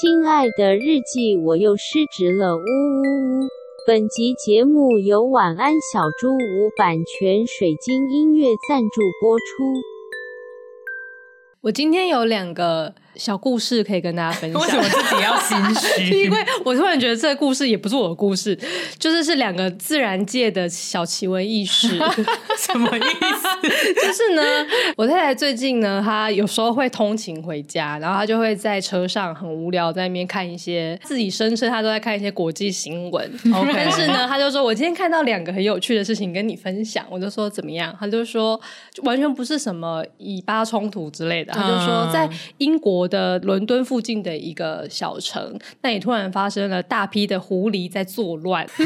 亲爱的日记，我又失职了，呜呜呜！本集节目由晚安小猪屋版权水晶音乐赞助播出。我今天有两个。小故事可以跟大家分享。为什么自己要心虚？因为我突然觉得这个故事也不是我的故事，就是是两个自然界的小奇闻异事。什么意思？就是呢，我太太最近呢，她有时候会通勤回家，然后她就会在车上很无聊，在那边看一些自己声称她都在看一些国际新闻。但是呢，她就说：“我今天看到两个很有趣的事情跟你分享。”我就说：“怎么样？”她就说：“完全不是什么以巴冲突之类的。”她就说：“在英国。”我的伦敦附近的一个小城，那也突然发生了大批的狐狸在作乱。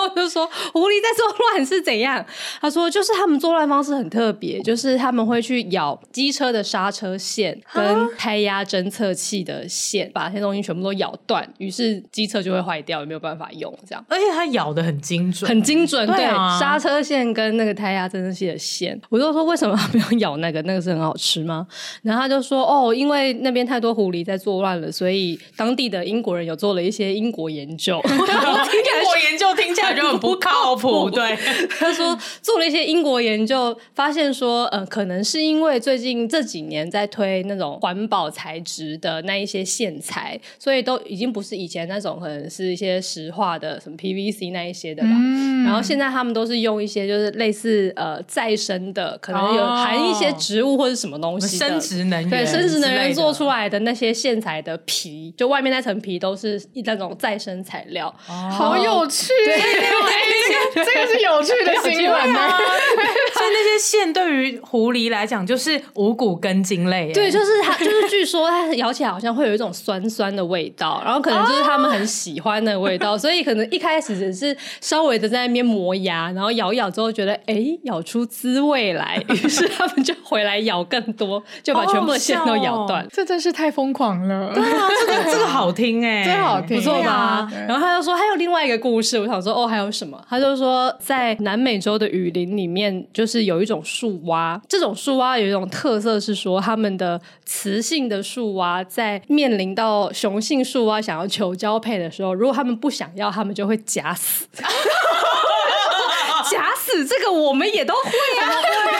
然后就说狐狸在作乱是怎样？他说就是他们作乱方式很特别，就是他们会去咬机车的刹车线跟胎压侦测器的线，把那些东西全部都咬断，于是机车就会坏掉，也没有办法用这样。而且它咬的很精准，很精准。对，刹车线跟那个胎压侦测器的线，我就说为什么他没有咬那个？那个是很好吃吗？然后他就说哦，因为那边太多狐狸在作乱了，所以当地的英国人有做了一些英国研究。英国研究听起来。就很不靠谱，对。他说做了一些英国研究，发现说，呃，可能是因为最近这几年在推那种环保材质的那一些线材，所以都已经不是以前那种可能是一些石化的什么 PVC 那一些的吧。嗯、然后现在他们都是用一些就是类似呃再生的，可能有含一些植物或者什么东西的生殖能源，对，生殖能源做出来的那些线材的皮，就外面那层皮都是那种再生材料，哦、好有趣。对 这个是有趣的新闻吗！所以那些线对于狐狸来讲就是五谷根茎类。对，就是它，就是据说它咬起来好像会有一种酸酸的味道，然后可能就是他们很喜欢的味道，所以可能一开始只是稍微的在那边磨牙，然后咬一咬之后觉得哎，咬出滋味来，于是他们就回来咬更多，就把全部的线都咬断。这真是太疯狂了！对啊，这个这个好听哎，真好听，不错吧？然后他就说还有另外一个故事，我想说哦，还有什么？他就说，在南美洲的雨林里面，就是有一种树蛙。这种树蛙有一种特色是说，他们的雌性的树蛙在面临到雄性树蛙想要求交配的时候，如果他们不想要，他们就会假死。假死这个我们也都会啊。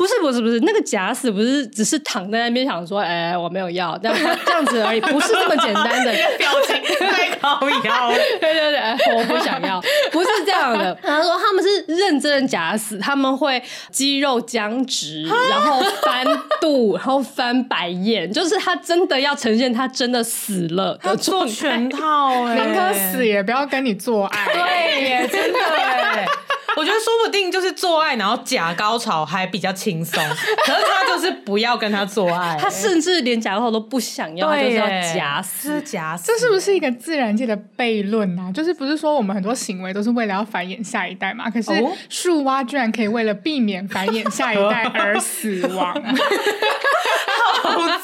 然后他就说：“不是，不是，不是，那个假死不是只是躺在那边想说，哎，我没有要，这样这样子而已，不是这么简单的 表情太高腰。对对对，我不想要，不是这样的。他说他们是认真的假死，他们会肌肉僵直，然后翻肚，然后翻白眼，就是他真的要呈现他真的死了的做全套，哎，宁可死也不要跟你做爱，对耶，真的哎。” 我觉得说不定就是做爱，然后假高潮还比较轻松。可是他就是不要跟他做爱，他甚至连假高潮都不想要，对就是要假死假死。这是不是一个自然界的悖论啊？就是不是说我们很多行为都是为了要繁衍下一代嘛？可是树蛙居然可以为了避免繁衍下一代而死亡，好赞！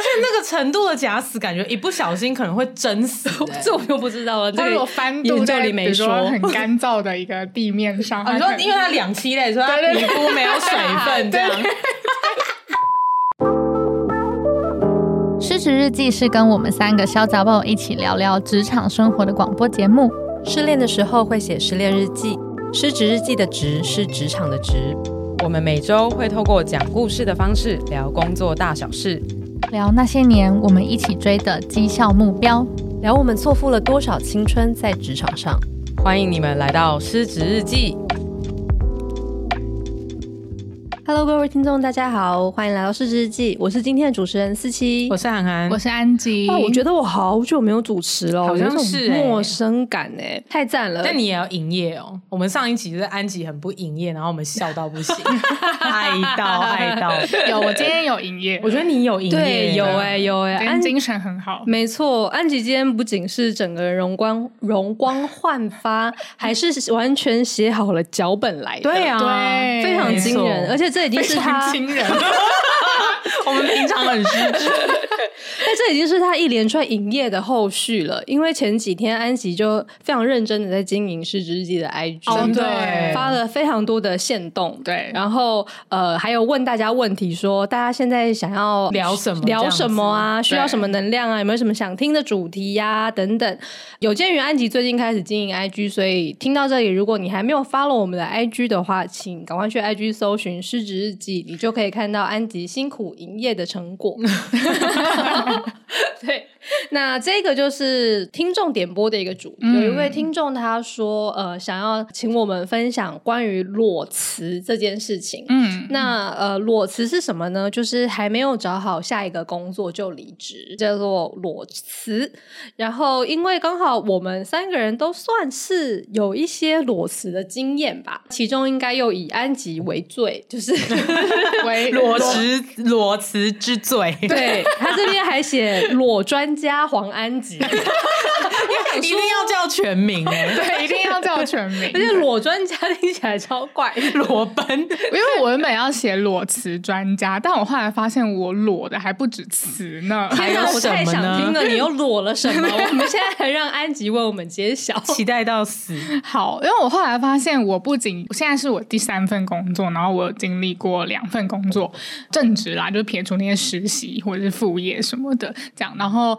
而且那个程度的假死，感觉一不小心可能会真死，这我就不知道了。这个翻度在里面说很干燥的一个地面上，你说因为它两栖类，所以它皮肤没有水分，这样。失职日记是跟我们三个小杂宝一起聊聊职场生活的广播节目。失恋的时候会写失恋日记，失职日记的职是职场的职。我们每周会透过讲故事的方式聊工作大小事。聊那些年我们一起追的绩效目标，聊我们错付了多少青春在职场上。欢迎你们来到失职日记。Hello，各位听众，大家好，欢迎来到市之日记。我是今天的主持人思琪，我是涵涵，我是安吉。哦，我觉得我好久没有主持了，好像是陌生感哎，太赞了。但你也要营业哦。我们上一集就是安吉很不营业，然后我们笑到不行，爱 到爱到。有，我今天有营业，我觉得你有营业，对，有哎有哎，安精神很好。没错，安吉今天不仅是整个人容光容光焕发，还是完全写好了脚本来的。对啊，对，非常惊人，而且这。这已经是他，我们平常很失职。但这已经是他一连串营业的后续了，因为前几天安吉就非常认真的在经营失职日记的 IG，、哦、对，发了非常多的线动，对，然后呃还有问大家问题说，说大家现在想要聊什么，聊什么啊？需要什么能量啊？有没有什么想听的主题呀、啊？等等。有鉴于安吉最近开始经营 IG，所以听到这里，如果你还没有 follow 我们的 IG 的话，请赶快去 IG 搜寻失职日记，你就可以看到安吉辛苦营业的成果。对，那这个就是听众点播的一个主题。嗯、有一位听众他说，呃，想要请我们分享关于裸辞这件事情。嗯，那呃，裸辞是什么呢？就是还没有找好下一个工作就离职，叫做裸辞。然后，因为刚好我们三个人都算是有一些裸辞的经验吧，其中应该又以安吉为最，就是为 裸辞裸辞之最。对，他这边还写裸专家黄安吉，一定要叫全名哎，对，一定要叫全名。而且裸专家听起来超怪，裸奔。因为我原本要写裸辞专家，但我后来发现我裸的还不止辞 呢，还有我太想听了，你又裸了什么？我们现在还让安吉为我们揭晓，期待到死。好，因为我后来发现，我不仅现在是我第三份工作，然后我有经历过两份工作，正职啦，就撇除那些实习或者是副业什么的，这样，然后。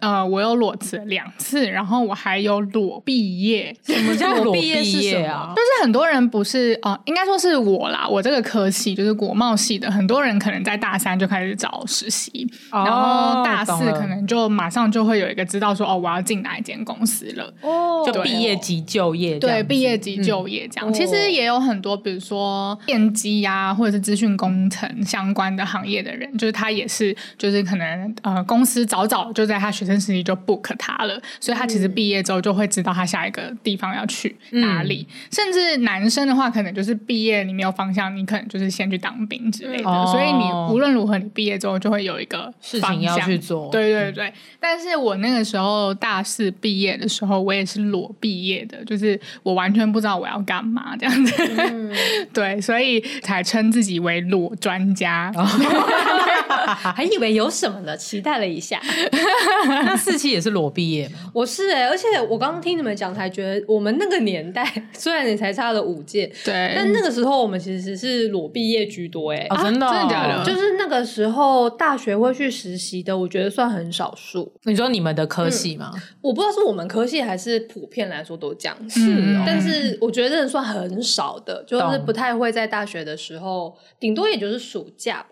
呃，我有裸辞两次，然后我还有裸毕业。什么叫 裸毕业是什么啊？就是很多人不是呃，应该说是我啦。我这个科系就是国贸系的，很多人可能在大三就开始找实习，哦、然后大四可能就马上就会有一个知道说哦，我要进哪一间公司了。哦，就毕业即就业。对，毕业即就业这样。嗯、其实也有很多，比如说电机呀，或者是资讯工程相关的行业的人，就是他也是，就是可能呃，公司早早就在他学生时期就 book 他了，所以他其实毕业之后就会知道他下一个地方要去哪里。嗯、甚至男生的话，可能就是毕业你没有方向，你可能就是先去当兵之类的。哦、所以你无论如何，你毕业之后就会有一个事情要去做。对对对。嗯、但是我那个时候大四毕业的时候，我也是裸毕业的，就是我完全不知道我要干嘛这样子。嗯、对，所以才称自己为裸专家。哦 还以为有什么呢？期待了一下。那四期也是裸毕业吗？我是哎、欸，而且我刚刚听你们讲，才觉得我们那个年代虽然你才差了五届，对，但那个时候我们其实是裸毕业居多哎、真的、哦、真的假的？就是那个时候大学会去实习的，我觉得算很少数。你说你们的科系吗、嗯？我不知道是我们科系还是普遍来说都这样，是、哦，但是我觉得真的算很少的，就是不太会在大学的时候，顶多也就是暑假。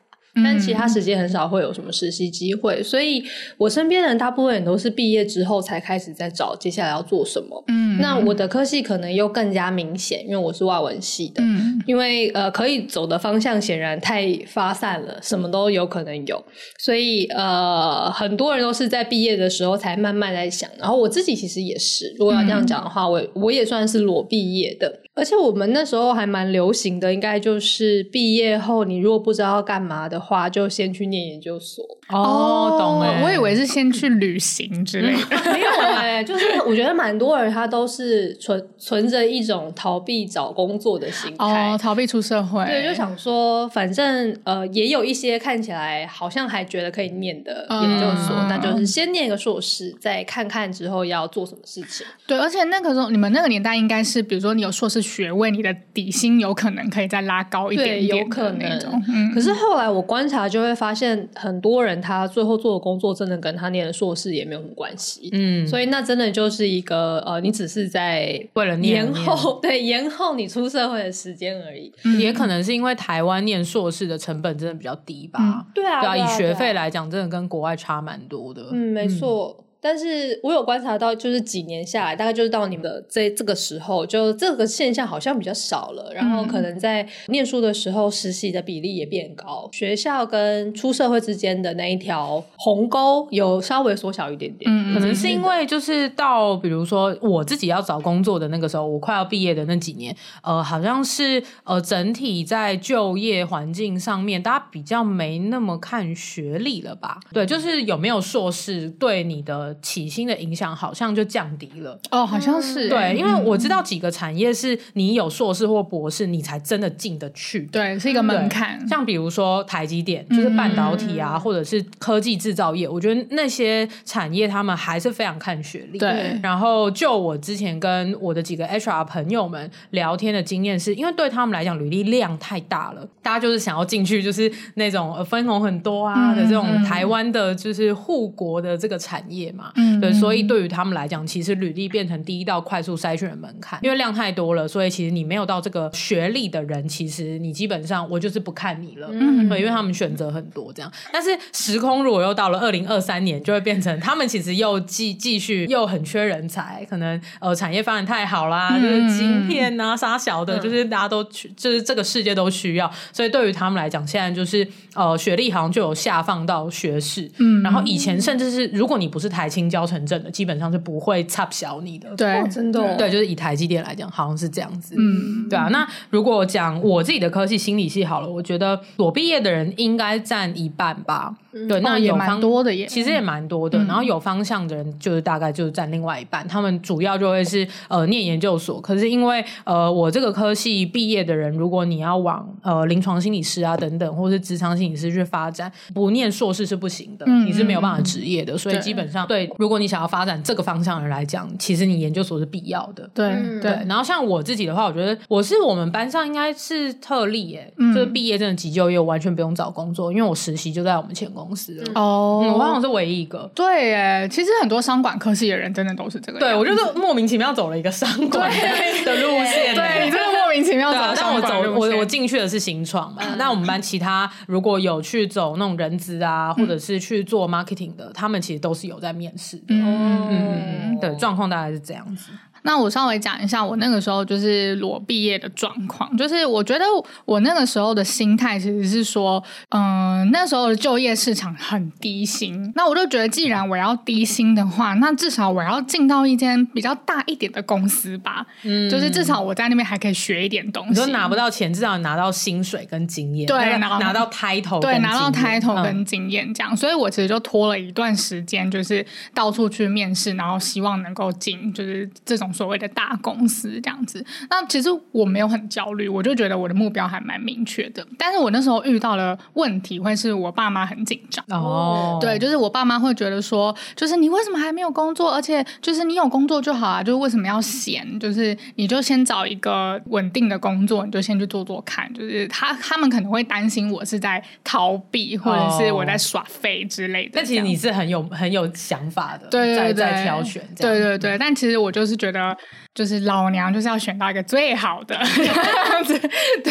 但其他时间很少会有什么实习机会，所以我身边的人大部分人都是毕业之后才开始在找接下来要做什么。嗯，那我的科系可能又更加明显，因为我是外文系的。嗯，因为呃可以走的方向显然太发散了，什么都有可能有，所以呃很多人都是在毕业的时候才慢慢在想。然后我自己其实也是，如果要这样讲的话，我我也算是裸毕业的。而且我们那时候还蛮流行的，应该就是毕业后你如果不知道要干嘛的话，就先去念研究所。哦，懂了。我以为是先去旅行之类的，没有哎，就是我觉得蛮多人他都是存存着一种逃避找工作的心态，哦，逃避出社会。对，就想说反正呃也有一些看起来好像还觉得可以念的研究所，那、嗯、就是先念个硕士，再看看之后要做什么事情。对，而且那个时候你们那个年代应该是，比如说你有硕士学位，你的底薪有可能可以再拉高一点有可能那种。嗯，可是后来我观察就会发现，很多人他最后做的工作真的跟他念的硕士也没有什么关系。嗯，所以那真的就是一个呃，你只是在为了念延后，对，延后你出社会的时间而已。嗯，也可能是因为台湾念硕士的成本真的比较低吧？嗯，对啊，对啊，以学费来讲，真的跟国外差蛮多的。嗯，没错。但是我有观察到，就是几年下来，大概就是到你们的这这个时候，就这个现象好像比较少了。然后可能在念书的时候，实习的比例也变高，学校跟出社会之间的那一条鸿沟有稍微缩小一点点。嗯，可能是因为就是到比如说我自己要找工作的那个时候，我快要毕业的那几年，呃，好像是呃整体在就业环境上面，大家比较没那么看学历了吧？对，就是有没有硕士对你的。起薪的影响好像就降低了。哦，好像是、欸。对，因为我知道几个产业是你有硕士或博士，你才真的进得去。对，是一个门槛。像比如说台积电，就是半导体啊，嗯、或者是科技制造业，我觉得那些产业他们还是非常看学历。对。然后就我之前跟我的几个 HR 朋友们聊天的经验是，因为对他们来讲，履历量太大了，大家就是想要进去，就是那种分红很多啊的这种台湾的，就是护国的这个产业嘛。嗯。对，所以对于他们来讲，其实履历变成第一道快速筛选的门槛，因为量太多了，所以其实你没有到这个学历的人，其实你基本上我就是不看你了。嗯。对，因为他们选择很多这样，但是时空如果又到了二零二三年，就会变成他们其实又继继续又很缺人才，可能呃产业发展太好啦，嗯、就是晶片啊、杀小的，就是大家都去，就是这个世界都需要，所以对于他们来讲，现在就是呃学历好像就有下放到学士。嗯。然后以前甚至是如果你不是台清交城镇的，基本上是不会差小你的。对，哦、真的、哦。对，就是以台积电来讲，好像是这样子。嗯，对啊。那如果讲我自己的科系心理系好了，我觉得我毕业的人应该占一半吧。对，那有方、哦、也蛮多的耶，其实也蛮多的。嗯、然后有方向的人就是大概就是占另外一半，他们主要就会是呃念研究所。可是因为呃我这个科系毕业的人，如果你要往呃临床心理师啊等等，或是职场心理师去发展，不念硕士是不行的，嗯、你是没有办法职业的。嗯、所以基本上对，如果你想要发展这个方向的人来讲，其实你研究所是必要的。对、嗯、对。然后像我自己的话，我觉得我是我们班上应该是特例耶，嗯、就是毕业证的急就业，完全不用找工作，因为我实习就在我们前公司了。哦。嗯，我好像是唯一一个。对，哎，其实很多商管科系的人真的都是这个。对，我就是莫名其妙走了一个商管 的路线。对，你真的莫名其妙走了商管但我走，我我进去的是新创嘛。那我们班其他如果有去走那种人资啊，或者是去做 marketing 的，他们其实都是有在面试的。嗯嗯，对，状况大概是这样子。那我稍微讲一下我那个时候就是裸毕业的状况，就是我觉得我那个时候的心态其实是说，嗯、呃，那时候的就业市场很低薪，那我就觉得既然我要低薪的话，那至少我要进到一间比较大一点的公司吧，嗯，就是至少我在那边还可以学一点东西。你说拿不到钱，至少拿到薪水跟经验，对，拿拿到 title，对，拿到 title 跟经验这样，嗯、所以我其实就拖了一段时间，就是到处去面试，然后希望能够进，就是这种。所谓的大公司这样子，那其实我没有很焦虑，我就觉得我的目标还蛮明确的。但是我那时候遇到了问题，会是我爸妈很紧张哦。对，就是我爸妈会觉得说，就是你为什么还没有工作？而且就是你有工作就好啊，就是为什么要闲？就是你就先找一个稳定的工作，你就先去做做看。就是他他们可能会担心我是在逃避，或者是我在耍废之类的。但其实你是很有很有想法的，对对对，在挑选，对对对。但其实我就是觉得。就是老娘就是要选到一个最好的 这样子，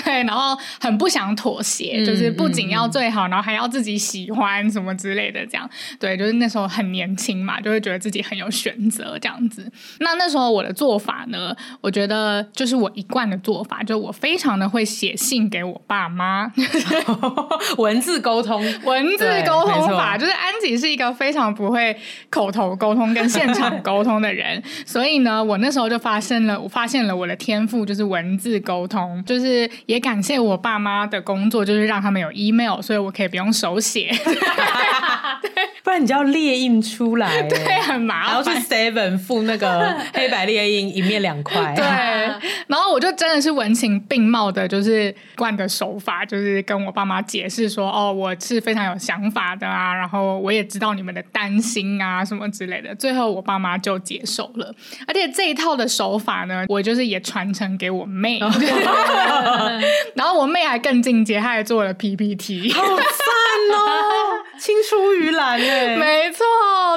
对，然后很不想妥协，嗯、就是不仅要最好，嗯、然后还要自己喜欢什么之类的，这样，对，就是那时候很年轻嘛，就会觉得自己很有选择这样子。那那时候我的做法呢，我觉得就是我一贯的做法，就我非常的会写信给我爸妈，文字沟通，文字沟通法，就是安吉是一个非常不会口头沟通跟现场沟通的人，所以呢，我那时候就发。发现了，我发现了我的天赋就是文字沟通，就是也感谢我爸妈的工作，就是让他们有 email，所以我可以不用手写，不然你就要列印出来，对，很麻烦，然后去 seven 付那个 黑白列印一面两块，对，然后我就真的是文情并茂的，就是惯的手法，就是跟我爸妈解释说，哦，我是非常有想法的啊，然后我也知道你们的担心啊什么之类的，最后我爸妈就接受了，而且这一套的手。手法呢，我就是也传承给我妹，然后我妹还更进阶，她还做了 PPT，好赞哦，青出于蓝哎，没错，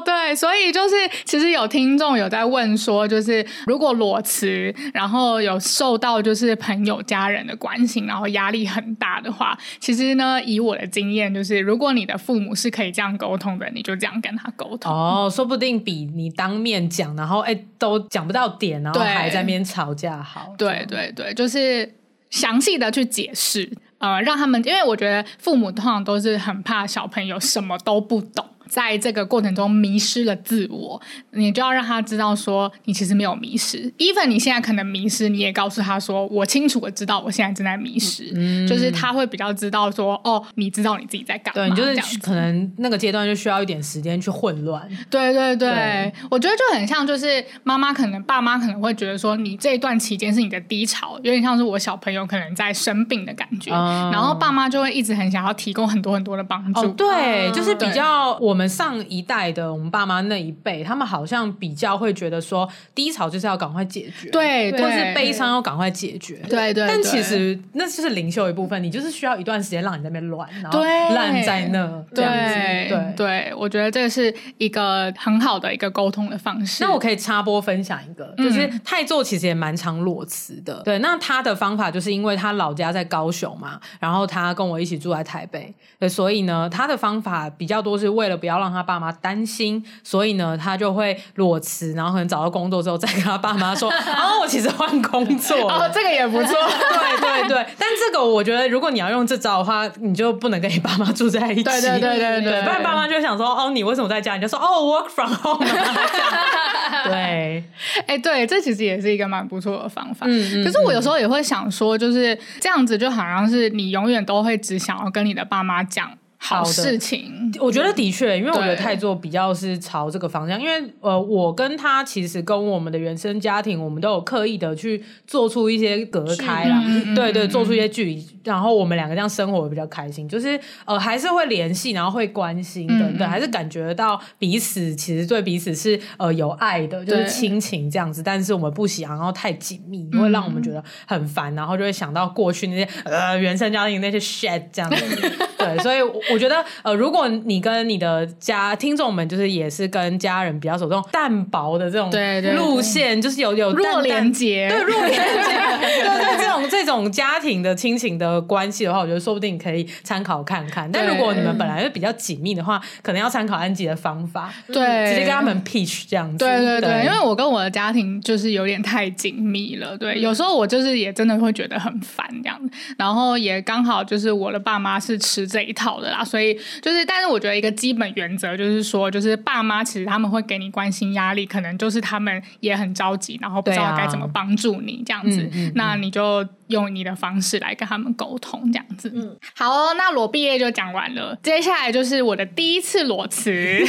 对，所以就是其实有听众有在问说，就是如果裸辞，然后有受到就是朋友家人的关心，然后压力很大的话，其实呢，以我的经验，就是如果你的父母是可以这样沟通的，你就这样跟他沟通。哦，说不定比你当面讲，然后哎都讲不到点，然后。对，还在那边吵架，好。对对对，就是详细的去解释，呃，让他们，因为我觉得父母通常都是很怕小朋友什么都不懂。在这个过程中迷失了自我，你就要让他知道说，你其实没有迷失。even 你现在可能迷失，你也告诉他说，我清楚的知道我现在正在迷失，嗯、就是他会比较知道说，哦，你知道你自己在干嘛。对，就是可能那个阶段就需要一点时间去混乱。对对对，对我觉得就很像，就是妈妈可能爸妈可能会觉得说，你这一段期间是你的低潮，有点像是我小朋友可能在生病的感觉，嗯、然后爸妈就会一直很想要提供很多很多的帮助。哦、对，就是比较我们上一代的，我们爸妈那一辈，他们好像比较会觉得说，低潮就是要赶快解决，对，或是悲伤要赶快解决，对对。但其实那就是灵修一部分，你就是需要一段时间让你在那边乱，然后烂在那，这样子。对对对，我觉得这是一个很好的一个沟通的方式。那我可以插播分享一个，就是泰座其实也蛮常裸辞的。对，那他的方法就是因为他老家在高雄嘛，然后他跟我一起住在台北，对，所以呢，他的方法比较多是为了不要让他爸妈担心，所以呢，他就会裸辞，然后可能找到工作之后再跟他爸妈说，哦，我其实换工作哦，这个也不错，对对对。但这个我觉得，如果你要用这招的话，你就不能跟你爸妈住在一起，对对对对对，不然爸妈就会想说，哦，你为什么在家？你就说，哦，work from home。对，哎、欸，对，这其实也是一个蛮不错的方法。嗯，可是我有时候也会想说，就是这样子，就好像是你永远都会只想要跟你的爸妈讲。好事情，我觉得的确，因为我觉得泰座比较是朝这个方向，因为呃，我跟他其实跟我们的原生家庭，我们都有刻意的去做出一些隔开啦，嗯、对对，做出一些距离，嗯、然后我们两个这样生活比较开心，就是呃，还是会联系，然后会关心等等，嗯、还是感觉到彼此其实对彼此是呃有爱的，就是亲情这样子，但是我们不喜欢然后太紧密，会让我们觉得很烦，然后就会想到过去那些呃原生家庭那些 shit 这样子，对，所以。我觉得，呃，如果你跟你的家听众们，就是也是跟家人比较走这种淡薄的这种路线，就是有有弱连接，对弱连接，对对，这种这种家庭的亲情的关系的话，我觉得说不定可以参考看看。但如果你们本来就比较紧密的话，可能要参考安吉的方法，对，直接跟他们 pitch 这样子。对对对，对因为我跟我的家庭就是有点太紧密了，对，有时候我就是也真的会觉得很烦这样，然后也刚好就是我的爸妈是吃这一套的啦。所以就是，但是我觉得一个基本原则就是说，就是爸妈其实他们会给你关心压力，可能就是他们也很着急，然后不知道该怎么帮助你这样子，啊嗯嗯嗯、那你就。用你的方式来跟他们沟通，这样子。嗯，好哦，那裸毕业就讲完了，接下来就是我的第一次裸辞。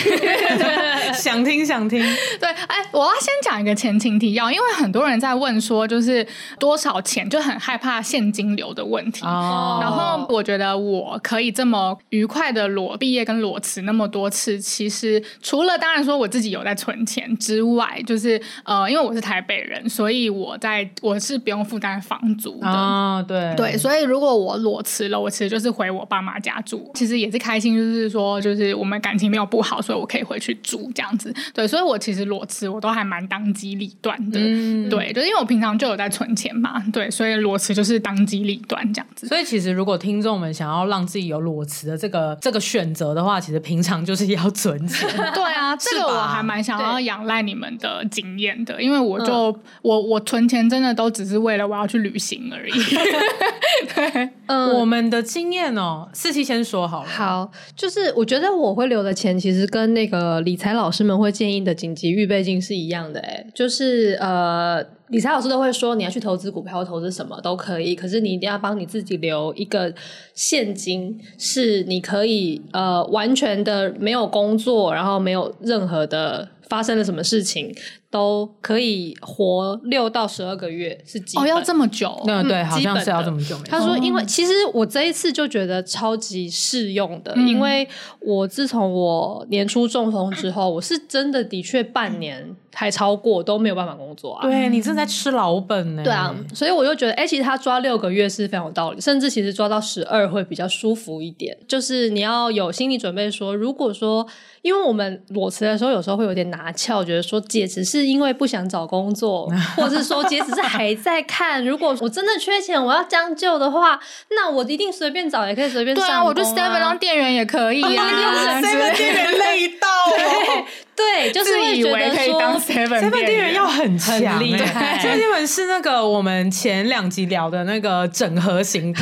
想 听想听。对，哎，我要先讲一个前情提要，因为很多人在问说，就是多少钱，就很害怕现金流的问题。哦。然后我觉得我可以这么愉快的裸毕业跟裸辞那么多次，其实除了当然说我自己有在存钱之外，就是呃，因为我是台北人，所以我在我是不用负担房租。啊，对对，所以如果我裸辞了，我其实就是回我爸妈家住，其实也是开心，就是说，就是我们感情没有不好，所以我可以回去住这样子。对，所以我其实裸辞我都还蛮当机立断的，嗯、对，就是因为我平常就有在存钱嘛，对，所以裸辞就是当机立断这样子。所以其实如果听众们想要让自己有裸辞的这个这个选择的话，其实平常就是要存钱。对啊，这个我还蛮想要仰赖你们的经验的，因为我就、嗯、我我存钱真的都只是为了我要去旅行而已。对，嗯，我们的经验哦，四期先说好了。好，就是我觉得我会留的钱，其实跟那个理财老师们会建议的紧急预备金是一样的。哎，就是呃，理财老师都会说你要去投资股票，投资什么都可以，可是你一定要帮你自己留一个现金，是你可以呃完全的没有工作，然后没有任何的发生了什么事情。都可以活六到十二个月，是基本哦，要这么久？那对，好像是要这么久。他说，因为其实我这一次就觉得超级适用的，因为我自从我年初中风之后，我是真的的确半年还超过都没有办法工作啊。对，你正在吃老本呢。对啊，所以我就觉得，哎，其实他抓六个月是非常有道理，甚至其实抓到十二会比较舒服一点。就是你要有心理准备，说如果说，因为我们裸辞的时候，有时候会有点拿翘，觉得说姐只是。是因为不想找工作，或者是说姐只是还在看。如果我真的缺钱，我要将就的话，那我一定随便找，也可以随便上、啊。对啊，我就 Seven 当店员也可以啊。Seven 店员累到、哦。对，就是会觉得说，seven seven 店员要很强、欸，很厉害。所以你们是那个我们前两集聊的那个整合型，对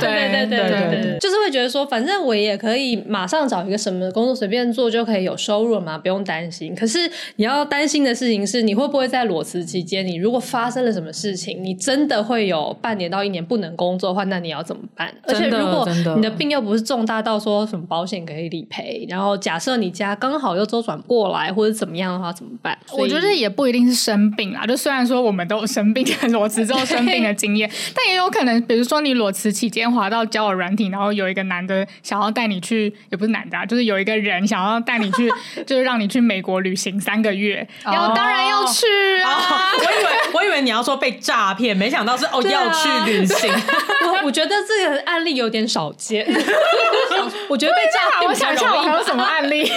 对对对对就是会觉得说，反正我也可以马上找一个什么工作随便做就可以有收入了嘛，不用担心。可是你要担心的事情是，你会不会在裸辞期间，你如果发生了什么事情，你真的会有半年到一年不能工作的话，那你要怎么办？而且如果你的病又不是重大到说什么保险可以理赔，然后假设你家刚好又周转过来或者怎么样的话，怎么办？我觉得也不一定是生病啦，就虽然说我们都有生病、裸辞之后生病的经验，但也有可能，比如说你裸辞期间滑到交友软体，然后有一个男的想要带你去，也不是男的啊，就是有一个人想要带你去，就是让你去美国旅行三个月，然后当然要去啊！哦、我以为我以为你要说被诈骗，没想到是哦、啊、要去旅行。我我觉得这个案例有点少见，我觉得被诈骗，我想一下我还有什么案例。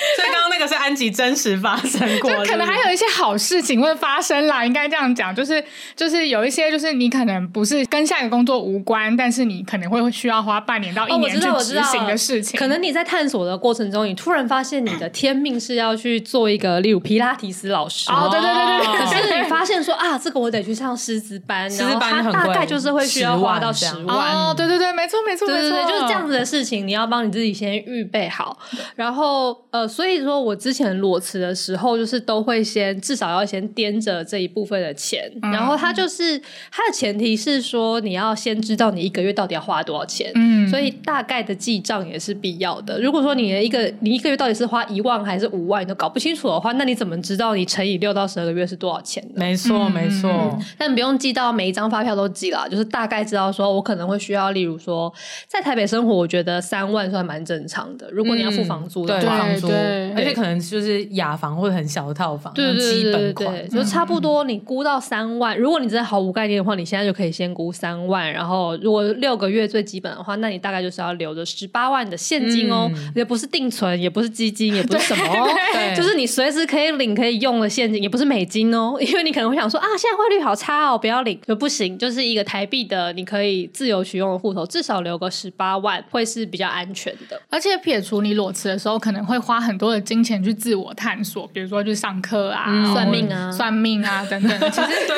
所以刚刚那个是安吉真实发生过，就可能还有一些好事情会发生啦，应该这样讲，就是就是有一些就是你可能不是跟下一个工作无关，但是你可能会需要花半年到一年去执行的事情。可能你在探索的过程中，你突然发现你的天命是要去做一个，例如皮拉提斯老师。哦，对对对对对。可是你发现说啊，这个我得去上师资班，师资班大概就是会需要花到十万。哦，对对对，没错没错没错，就是这样子的事情，你要帮你自己先预备好，然后呃。所以说，我之前裸辞的时候，就是都会先至少要先掂着这一部分的钱，嗯、然后它就是它的前提是说，你要先知道你一个月到底要花多少钱，嗯，所以大概的记账也是必要的。如果说你的一个你一个月到底是花一万还是五万，你都搞不清楚的话，那你怎么知道你乘以六到十二个月是多少钱呢？没错，没错、嗯。但不用记到每一张发票都记了，就是大概知道说我可能会需要，例如说在台北生活，我觉得三万算蛮正常的。如果你要付房租的话，对房租。对，而且可能就是雅房或者很小的套房，对对对对，基本款，对，就差不多。你估到三万，如果你真的毫无概念的话，你现在就可以先估三万。然后，如果六个月最基本的话，那你大概就是要留着十八万的现金哦，也不是定存，也不是基金，也不是什么哦，对，就是你随时可以领可以用的现金，也不是美金哦，因为你可能会想说啊，现在汇率好差哦，不要领，就不行，就是一个台币的，你可以自由取用的户头，至少留个十八万，会是比较安全的。而且撇除你裸辞的时候，可能会花很多的金钱去自我探索，比如说去上课啊、嗯、算命啊、算命啊等等。其 实对，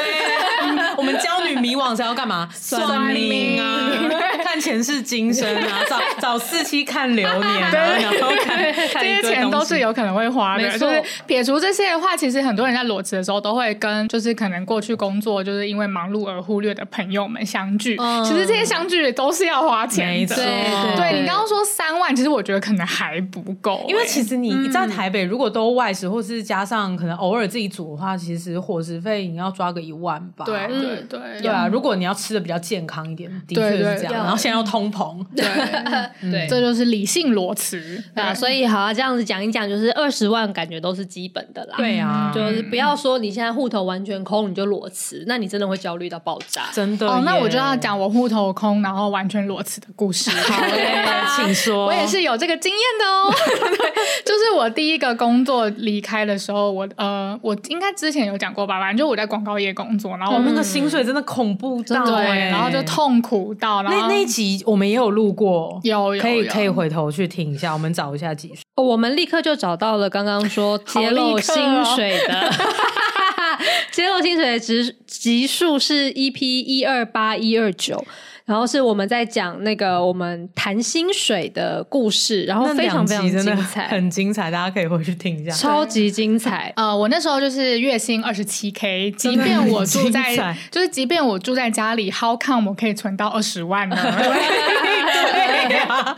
我们娇女迷惘是要干嘛？算命啊，看前世今生啊，找找四期看流年啊，然后看这些钱都是有可能会花的。就是撇除这些的话，其实很多人在裸辞的时候都会跟就是可能过去工作就是因为忙碌而忽略的朋友们相聚。嗯、其实这些相聚都是要花钱的。对，对你刚刚说三万，其实我觉得可能还不够、欸，因为其实你在台北如果都外食，或是加上可能偶尔自己煮的话，其实伙食费你要抓个一万吧。对对对，对啊！如果你要吃的比较健康一点，的确是这样。然后现在要通膨，对对，这就是理性裸辞啊。所以好啊，这样子讲一讲，就是二十万感觉都是基本的啦。对啊，就是不要说你现在户头完全空你就裸辞，那你真的会焦虑到爆炸。真的哦，那我就要讲我户头空然后完全裸辞的故事。好嘞，请说。我也是有这个经验的哦。就是我第一个工作离开的时候，我呃，我应该之前有讲过吧？反正就我在广告业工作，然后那个薪水真的恐怖到，对，然后就痛苦到。那那一集我们也有录过，有可以可以回头去听一下，我们找一下集数。我们立刻就找到了刚刚说揭露薪水的，揭露薪水的 集集数是 EP 一二八一二九。然后是我们在讲那个我们谈薪水的故事，然后非常非常精彩，很精彩，大家可以回去听一下，超级精彩。呃，我那时候就是月薪二十七 K，即便我住在，就是即便我住在家里，How come 我可以存到二十万呢？对呀，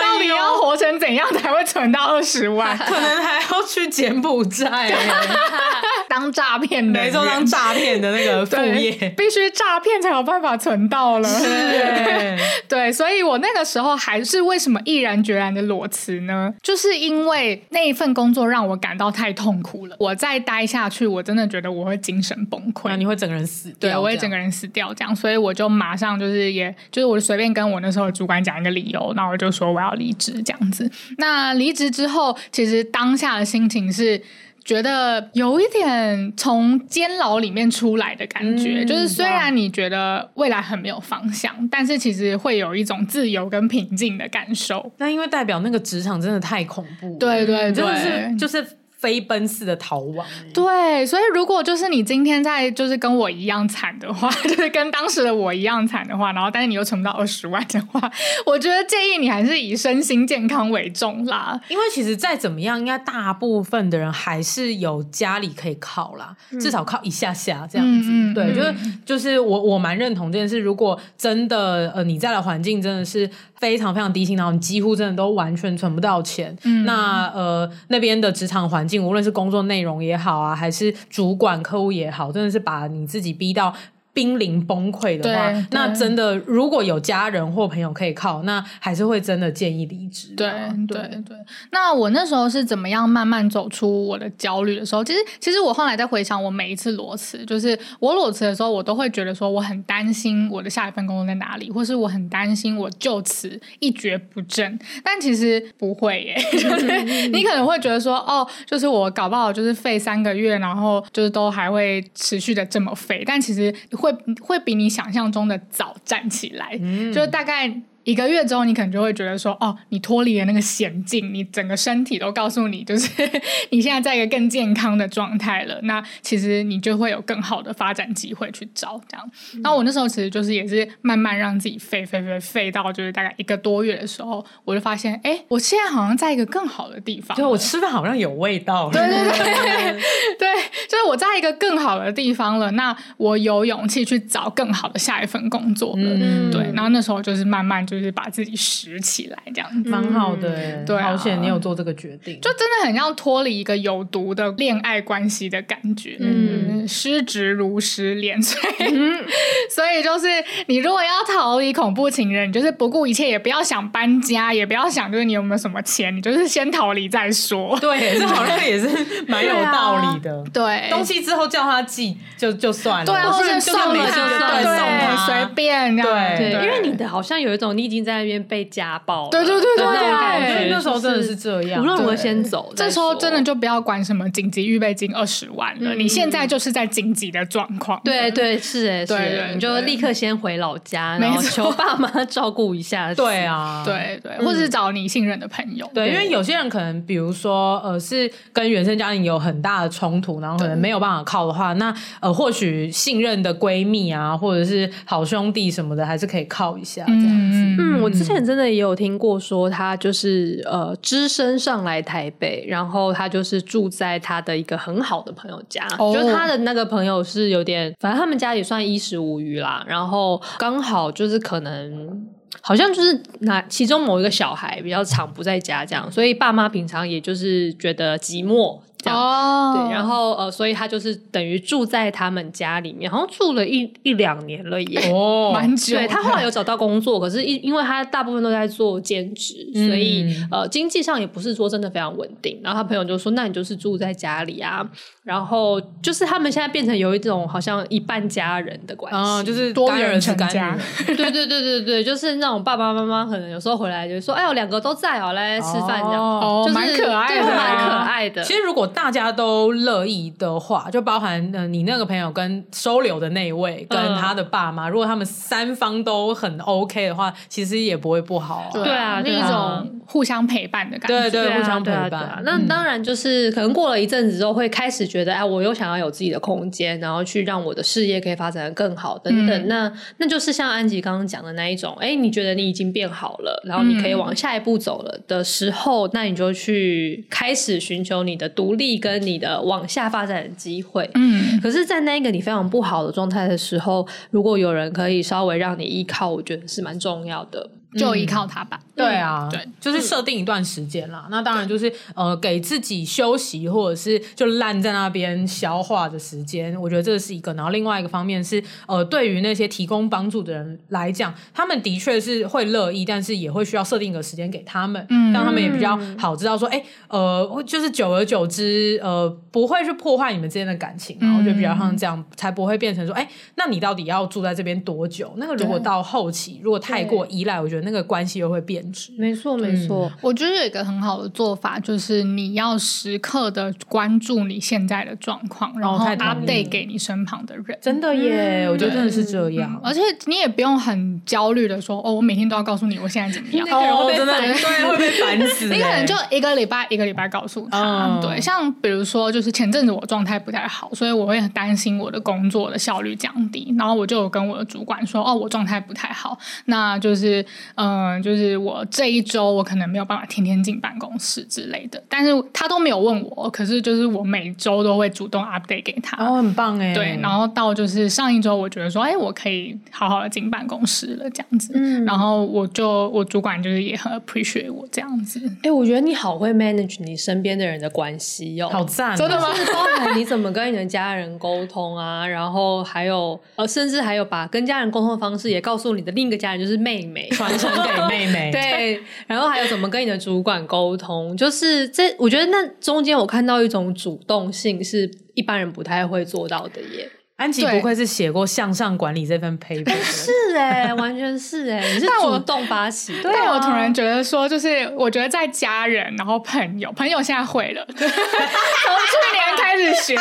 到底要活成怎样才会存到二十万？可能还要去柬埔寨。当诈骗的，没错，当诈骗的那个副业，必须诈骗才有办法存到了。是，对，所以我那个时候还是为什么毅然决然的裸辞呢？就是因为那一份工作让我感到太痛苦了。我再待下去，我真的觉得我会精神崩溃，你会整个人死掉。对，我会整个人死掉，这样。所以我就马上就是，也就是我随便跟我那时候的主管讲一个理由，那我就说我要离职这样子。那离职之后，其实当下的心情是。觉得有一点从监牢里面出来的感觉，嗯、就是虽然你觉得未来很没有方向，但是其实会有一种自由跟平静的感受。那因为代表那个职场真的太恐怖，对对对，就是就是飞奔似的逃亡。对，所以如果就是你今天在就是跟我一样惨的话，就是跟当时的我一样惨的话，然后但是你又存不到二十万的话，我觉得建议你还是以身心健康为重啦。因为其实再怎么样，应该大部分的人还是有家里可以靠啦，嗯、至少靠一下下这样子。嗯、对，嗯、就是就是我我蛮认同这件事。如果真的呃你在的环境真的是非常非常低薪，然后你几乎真的都完全存不到钱，嗯、那呃那边的职场环无论是工作内容也好啊，还是主管客户也好，真的是把你自己逼到。濒临崩溃的话，那真的如果有家人或朋友可以靠，那还是会真的建议离职。对对对。那我那时候是怎么样慢慢走出我的焦虑的时候？其实，其实我后来在回想我每一次裸辞，就是我裸辞的时候，我都会觉得说我很担心我的下一份工作在哪里，或是我很担心我就此一蹶不振。但其实不会耶，就是你可能会觉得说，哦，就是我搞不好就是废三个月，然后就是都还会持续的这么废。但其实会。会会比你想象中的早站起来，嗯、就大概。一个月之后，你可能就会觉得说，哦，你脱离了那个险境，你整个身体都告诉你，就是 你现在在一个更健康的状态了。那其实你就会有更好的发展机会去找这样。然后我那时候其实就是也是慢慢让自己废废废废到就是大概一个多月的时候，我就发现，哎，我现在好像在一个更好的地方。对，我吃饭好像有味道。对 对对对，就是我在一个更好的地方了。那我有勇气去找更好的下一份工作了。嗯，对。然后那时候就是慢慢就。就是把自己拾起来，这样子蛮好的。对，好险你有做这个决定，就真的很像脱离一个有毒的恋爱关系的感觉。嗯，失职如失恋，所以 所以就是你如果要逃离恐怖情人，你就是不顾一切，也不要想搬家，也不要想就是你有没有什么钱，你就是先逃离再说。对，这好像也是 蛮有道理的。对，东西之后叫他寄就就算了，对，或者送他，对，随便这样。对，因为你的好像有一种你。已经在那边被家暴，对对对对对，那时候真的是这样。无论如何先走，这时候真的就不要管什么紧急预备金二十万了。你现在就是在紧急的状况。对对是哎，是，你就立刻先回老家，然后求爸妈照顾一下。对啊，对对，或者是找你信任的朋友。对，因为有些人可能，比如说呃，是跟原生家庭有很大的冲突，然后可能没有办法靠的话，那呃，或许信任的闺蜜啊，或者是好兄弟什么的，还是可以靠一下这样子。嗯，我之前真的也有听过说，他就是呃，只身上来台北，然后他就是住在他的一个很好的朋友家，哦、就是他的那个朋友是有点，反正他们家也算衣食无余啦，然后刚好就是可能好像就是那其中某一个小孩比较常不在家这样，所以爸妈平常也就是觉得寂寞。哦，对，然后呃，所以他就是等于住在他们家里面，好像住了一一两年了耶，哦，蛮久。对，他后来有找到工作，可是因因为他大部分都在做兼职，所以呃，经济上也不是说真的非常稳定。然后他朋友就说：“那你就是住在家里啊。”然后就是他们现在变成有一种好像一半家人的关系，就是多人成家。对对对对对，就是那种爸爸妈妈可能有时候回来就说：“哎呦，两个都在哦，来来吃饭这样。”哦，蛮可爱的，蛮可爱的。其实如果大家都乐意的话，就包含呃你那个朋友跟收留的那一位跟他的爸妈，如果他们三方都很 OK 的话，其实也不会不好。对啊，那一种互相陪伴的感觉。对对，互相陪伴。那当然就是可能过了一阵子之后，会开始觉得哎，我又想要有自己的空间，然后去让我的事业可以发展的更好等等。那那就是像安吉刚刚讲的那一种，哎，你觉得你已经变好了，然后你可以往下一步走了的时候，那你就去开始寻求你的独立跟。你的往下发展的机会，嗯，可是，在那个你非常不好的状态的时候，如果有人可以稍微让你依靠，我觉得是蛮重要的。就依靠他吧。对啊，对，就是设定一段时间啦。那当然就是呃，给自己休息或者是就烂在那边消化的时间。我觉得这是一个。然后另外一个方面是呃，对于那些提供帮助的人来讲，他们的确是会乐意，但是也会需要设定一个时间给他们，让他们也比较好知道说，哎，呃，就是久而久之，呃，不会去破坏你们之间的感情。然后就比较像这样，才不会变成说，哎，那你到底要住在这边多久？那个如果到后期如果太过依赖，我觉得。得那个关系又会变质。没错，没错。我觉得有一个很好的做法，就是你要时刻的关注你现在的状况，然后 update 给你身旁的人。真的耶，我觉得真的是这样。而且你也不用很焦虑的说，哦，我每天都要告诉你我现在怎么样。哦，真的对，会被烦死。你可能就一个礼拜一个礼拜告诉他。对，像比如说，就是前阵子我状态不太好，所以我会很担心我的工作的效率降低，然后我就有跟我的主管说，哦，我状态不太好，那就是，嗯，就是我这一周我可能没有办法天天进办公室之类的，但是他都没有问我，可是就是我每周都会主动 update 给他，哦，很棒哎，对，然后到就是上一周，我觉得说，哎，我可以好好的进办公室了这样子，嗯，然后我就我主管就是也很 appreciate 我这样子，哎，我觉得你好会 manage 你身边的人的关系哦，好赞，真的吗？包含你怎么跟你的家人沟通啊，然后还有呃，甚至还有把跟家人沟通的方式也告诉你的另一个家人，就是妹妹传承给妹妹。对，然后还有怎么跟你的主管沟通，就是这，我觉得那中间我看到一种主动性，是一般人不太会做到的耶。安吉不愧是写过向上管理这份 paper，是哎、欸，完全是哎、欸，你是主动发起。但我，但我突然觉得说，就是我觉得在家人，然后朋友，朋友现在会了，从去年开始学，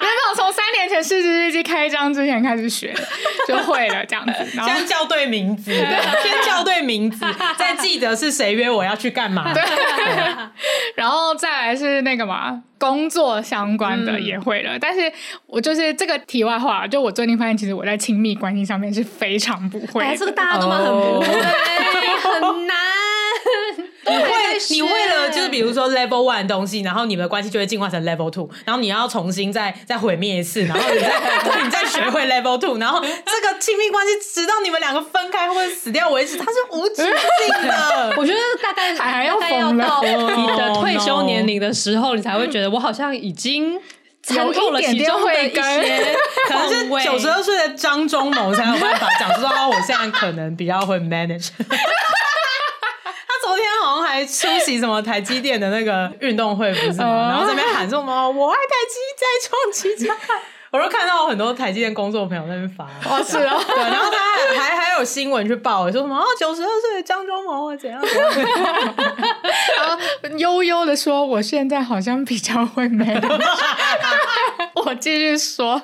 没有从三年前失职日记开张之前开始学，就会了这样子。然后先叫对名字，先叫对名字，再记得是谁约我要去干嘛。对，然后再来是那个嘛。工作相关的也会了，嗯、但是我就是这个题外话，就我最近发现，其实我在亲密关系上面是非常不会。哎，这个大家都很不会，哦、很难。你会，你为了就是比如说 level one 的东西，然后你们的关系就会进化成 level two，然后你要重新再再毁灭一次，然后你再 对你再学会 level two，然后这个亲密关系直到你们两个分开或者死掉为止，它是无止境的。我觉得大概还要疯到你的退休年龄的时候，你才会觉得我好像已经参透了其中的一些，可能是九十二岁的张忠谋才有办法讲出说，我现在可能比较会 manage。昨天好像还出席什么台积电的那个运动会，不是吗？然后这边喊什么“我爱台积，再创奇迹”，我都看到很多台积电工作的朋友在那边发。哦，是哦，对，然后他还还还有新闻去报，说什么啊，九十二岁的张忠谋怎样怎样，然后悠悠的说：“我现在好像比较会美。”我继续说，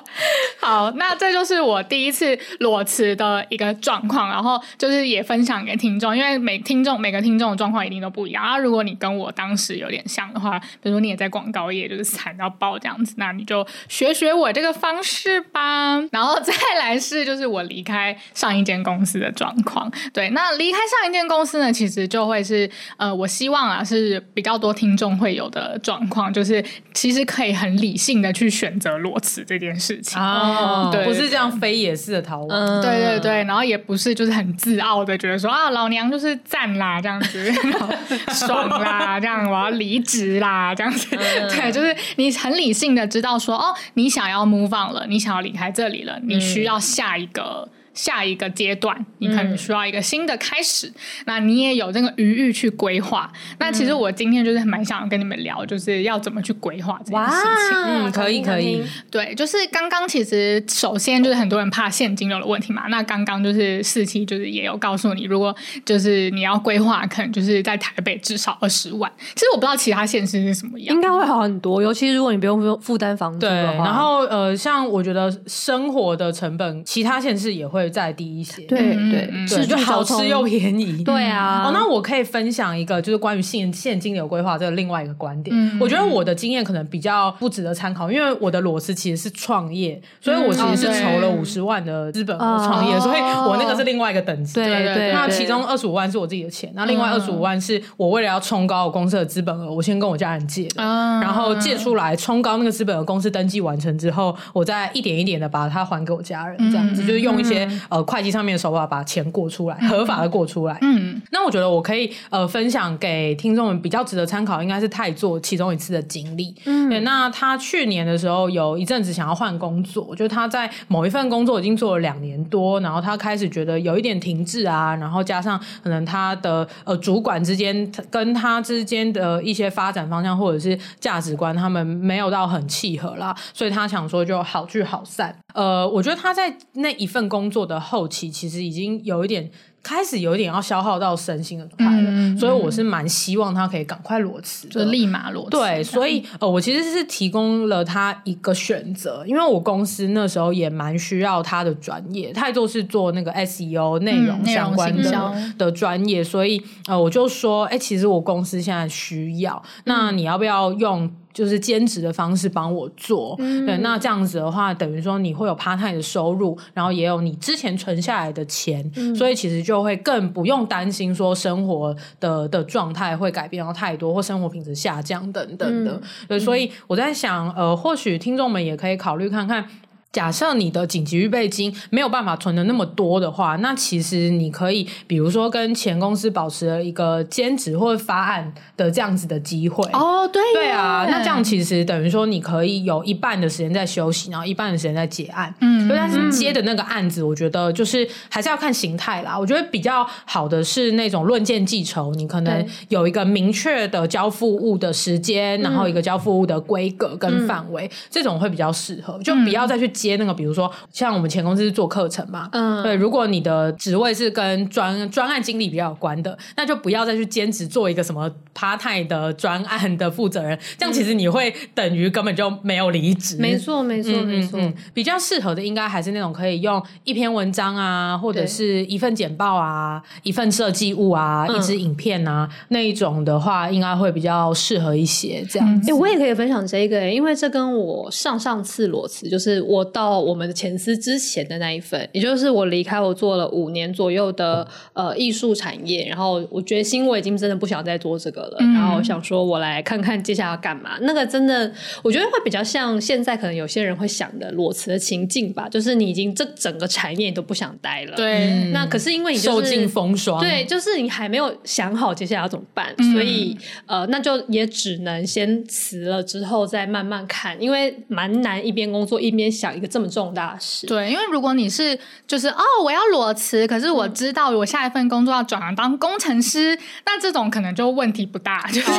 好，那这就是我第一次裸辞的一个状况，然后就是也分享给听众，因为每听众每个听众的状况一定都不一样啊。如果你跟我当时有点像的话，比如说你也在广告业，就是惨到爆这样子，那你就学学我这个方式吧。然后再来是就是我离开上一间公司的状况，对，那离开上一间公司呢，其实就会是呃，我希望啊是比较多听众会有的状况，就是其实可以很理性的去选择。裸辞这件事情。哦，对，不是这样非也似的逃亡，嗯，对对对，然后也不是就是很自傲的觉得说啊，老娘就是赞啦这样子，爽啦这样，我要离职啦这样子，嗯、对，就是你很理性的知道说哦，你想要 move on 了，你想要离开这里了，你需要下一个。下一个阶段，你可能需要一个新的开始，嗯、那你也有这个余裕去规划。嗯、那其实我今天就是蛮想跟你们聊，就是要怎么去规划这件事情。嗯，可以可以。对，就是刚刚其实首先就是很多人怕现金流的问题嘛。那刚刚就是四期就是也有告诉你，如果就是你要规划，可能就是在台北至少二十万。其实我不知道其他县市是什么样，应该会好很多。尤其是如果你不用负担房租的话。然后呃，像我觉得生活的成本，其他县市也会。再低一些，对对，是就好吃又便宜，对啊。哦，那我可以分享一个，就是关于现现金流规划这个另外一个观点。我觉得我的经验可能比较不值得参考，因为我的裸辞其实是创业，所以我其实是筹了五十万的资本额创业，所以我那个是另外一个等级。对对。那其中二十五万是我自己的钱，那另外二十五万是我为了要冲高我公司的资本额，我先跟我家人借的，然后借出来冲高那个资本额，公司登记完成之后，我再一点一点的把它还给我家人，这样子就是用一些。呃，会计上面的手法把钱过出来，合法的过出来。嗯，那我觉得我可以呃分享给听众们比较值得参考，应该是泰做其中一次的经历。嗯，对，那他去年的时候有一阵子想要换工作，就是他在某一份工作已经做了两年多，然后他开始觉得有一点停滞啊，然后加上可能他的呃主管之间跟他之间的一些发展方向或者是价值观，他们没有到很契合啦，所以他想说就好聚好散。呃，我觉得他在那一份工作的后期，其实已经有一点开始有一点要消耗到身心的快乐，嗯、所以我是蛮希望他可以赶快裸辞，就立马裸辞。对，所以呃，我其实是提供了他一个选择，因为我公司那时候也蛮需要他的专业，他就是做那个 SEO 内容相关的、嗯、的专业，所以呃，我就说，哎、欸，其实我公司现在需要，那你要不要用？就是兼职的方式帮我做，嗯、对，那这样子的话，等于说你会有 part time 的收入，然后也有你之前存下来的钱，嗯、所以其实就会更不用担心说生活的的状态会改变到太多，或生活品质下降等等的。嗯、对，所以我在想，呃，或许听众们也可以考虑看看。假设你的紧急预备金没有办法存的那么多的话，那其实你可以，比如说跟前公司保持了一个兼职或者发案的这样子的机会。哦，对，对啊，那这样其实等于说你可以有一半的时间在休息，然后一半的时间在结案。嗯，但是接的那个案子，我觉得就是还是要看形态啦。我觉得比较好的是那种论件计酬，你可能有一个明确的交付物的时间，然后一个交付物的规格跟范围，这种会比较适合，就不要再去。接那个，比如说像我们前公司是做课程嘛，嗯，对，如果你的职位是跟专专案经理比较有关的，那就不要再去兼职做一个什么 part time 的专案的负责人，这样其实你会等于根本就没有离职。没错，没错，没错。比较适合的应该还是那种可以用一篇文章啊，或者是一份简报啊，一份设计物啊，一支影片啊，那一种的话，应该会比较适合一些。这样子，哎，我也可以分享这个，因为这跟我上上次裸辞，就是我。到我们的前司之前的那一份，也就是我离开我做了五年左右的呃艺术产业，然后我决心我已经真的不想再做这个了，嗯、然后想说我来看看接下来要干嘛。那个真的我觉得会比较像现在可能有些人会想的裸辞的情境吧，就是你已经这整个产业你都不想待了。对，嗯、那可是因为你、就是、受尽风霜，对，就是你还没有想好接下来要怎么办，嗯、所以呃那就也只能先辞了之后再慢慢看，因为蛮难一边工作一边想。一个这么重大事，对，因为如果你是就是哦，我要裸辞，可是我知道我下一份工作要转行当工程师，那这种可能就问题不大，就是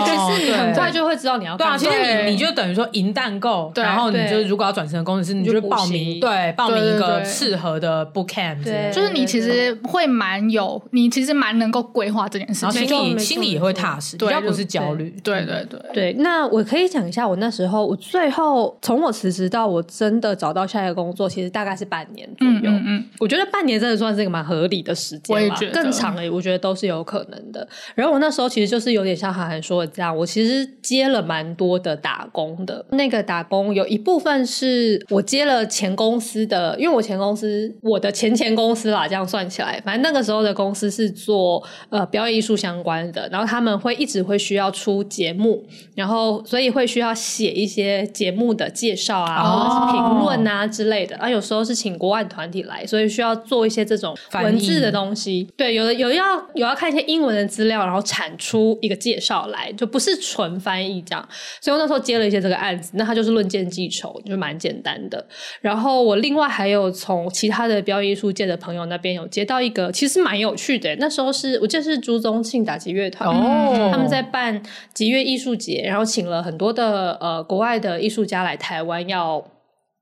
你很快就会知道你要干。对啊，其实你你就等于说银弹够，然后你就如果要转成工程师，你就报名，对，报名一个适合的 bootcamp，对，就是你其实会蛮有，你其实蛮能够规划这件事情，心里心里也会踏实，比较不是焦虑。对对对。对，那我可以讲一下，我那时候我最后从我辞职到我真的找到。下一个工作其实大概是半年左右，嗯，嗯嗯，我觉得半年真的算是一个蛮合理的时间，我也觉得更长的，我觉得都是有可能的。然后我那时候其实就是有点像韩寒说的这样，我其实接了蛮多的打工的。那个打工有一部分是我接了前公司的，因为我前公司我的前前公司啦，这样算起来，反正那个时候的公司是做呃表演艺术相关的，然后他们会一直会需要出节目，然后所以会需要写一些节目的介绍啊，或者是评论啊。之类的啊，有时候是请国外团体来，所以需要做一些这种文字的东西。对，有的有要有要看一些英文的资料，然后产出一个介绍来，就不是纯翻译这样。所以我那时候接了一些这个案子，那他就是论件计酬，就蛮简单的。然后我另外还有从其他的表演艺术界的朋友那边有接到一个，其实蛮有趣的。那时候是我记得是朱宗庆打击乐团哦，他们在办集乐艺术节，然后请了很多的呃国外的艺术家来台湾要。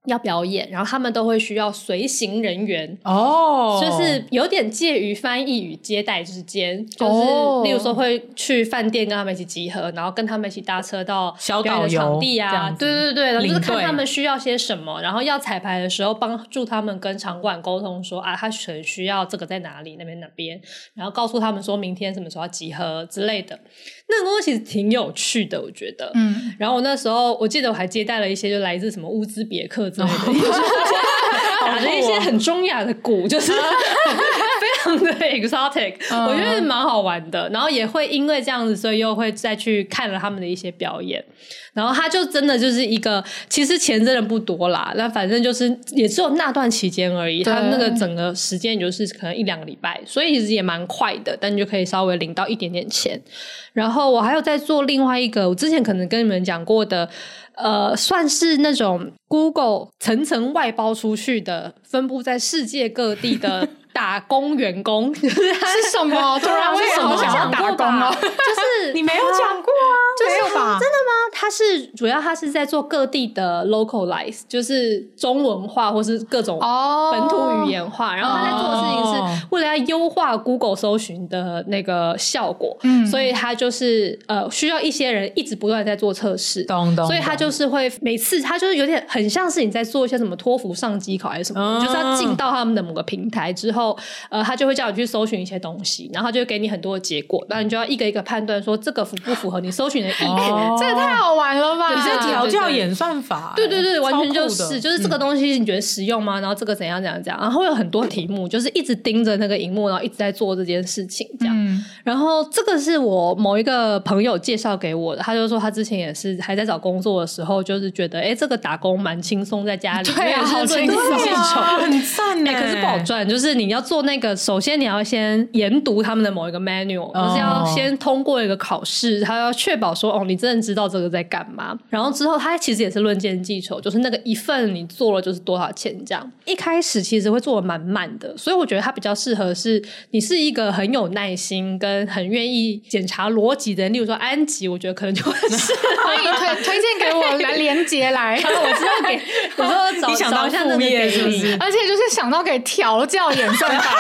要表演，然后他们都会需要随行人员哦，oh. 就是有点介于翻译与接待之间，就是例如说会去饭店跟他们一起集合，然后跟他们一起搭车到表演的场地啊，对对对，然后就是看他们需要些什么，然后要彩排的时候帮助他们跟场馆沟通说啊，他可能需要这个在哪里，那边哪边，然后告诉他们说明天什么时候要集合之类的。那个工作其实挺有趣的，我觉得。嗯，然后我那时候我记得我还接待了一些就来自什么乌兹别克。之类的，打了一些很中亚的鼓，就是非 常的 exotic，我觉得蛮好玩的。然后也会因为这样子，所以又会再去看了他们的一些表演。然后他就真的就是一个，其实钱真的不多啦，那反正就是也只有那段期间而已。他那个整个时间也就是可能一两个礼拜，所以其实也蛮快的，但你就可以稍微领到一点点钱。然后我还有在做另外一个，我之前可能跟你们讲过的。呃，算是那种 Google 层层外包出去的，分布在世界各地的 打工员工，是什么？突然为什么想要打工啊！就是你没有讲过啊？就是、没有吧？真的吗？他是主要他是在做各地的 localize，就是中文化或是各种本土语言化。Oh. 然后他在做的事情是为了要优化 Google 搜寻的那个效果，嗯，所以他就是呃需要一些人一直不断在做测试，懂懂。所以他就是会每次他就是有点很像是你在做一些什么托福上机考还是什么，oh. 就是要进到他们的某个平台之后，呃，他就会叫你去搜寻一些东西，然后他就会给你很多的结果，然后你就要一个一个判断说这个符不符合你搜寻的意图。Oh. 这也太好玩了吧！你这调教演算法，对对对，完全就是就是这个东西你觉得实用吗？然后这个怎样怎样怎样，然后会有很多题目，就是一直盯着那个荧幕，然后一直在做这件事情这样。嗯、然后这个是我某一个朋友介绍给我的，他就说他之前也是还在找工作的时候，就是觉得哎，这个打工蛮轻松，在家里 对啊，好轻松，很赞哎。可是不好赚，就是你要做那个，首先你要先研读他们的某一个 manual，就是要先通过一个考试，他要确保说哦，你真的知道这个在干嘛。然后之后他其实也是论件计酬，就是那个一份你做了就是多少钱这样。一开始其实会做的蛮慢的，所以我觉得他比较适合是你是一个很有耐心跟很愿意检查逻辑的人，例如说安吉，我觉得可能就会是 可以推推荐给我来连接来，我知道给 我说找你想到像那个是不是？而且就是想到给调教演算法，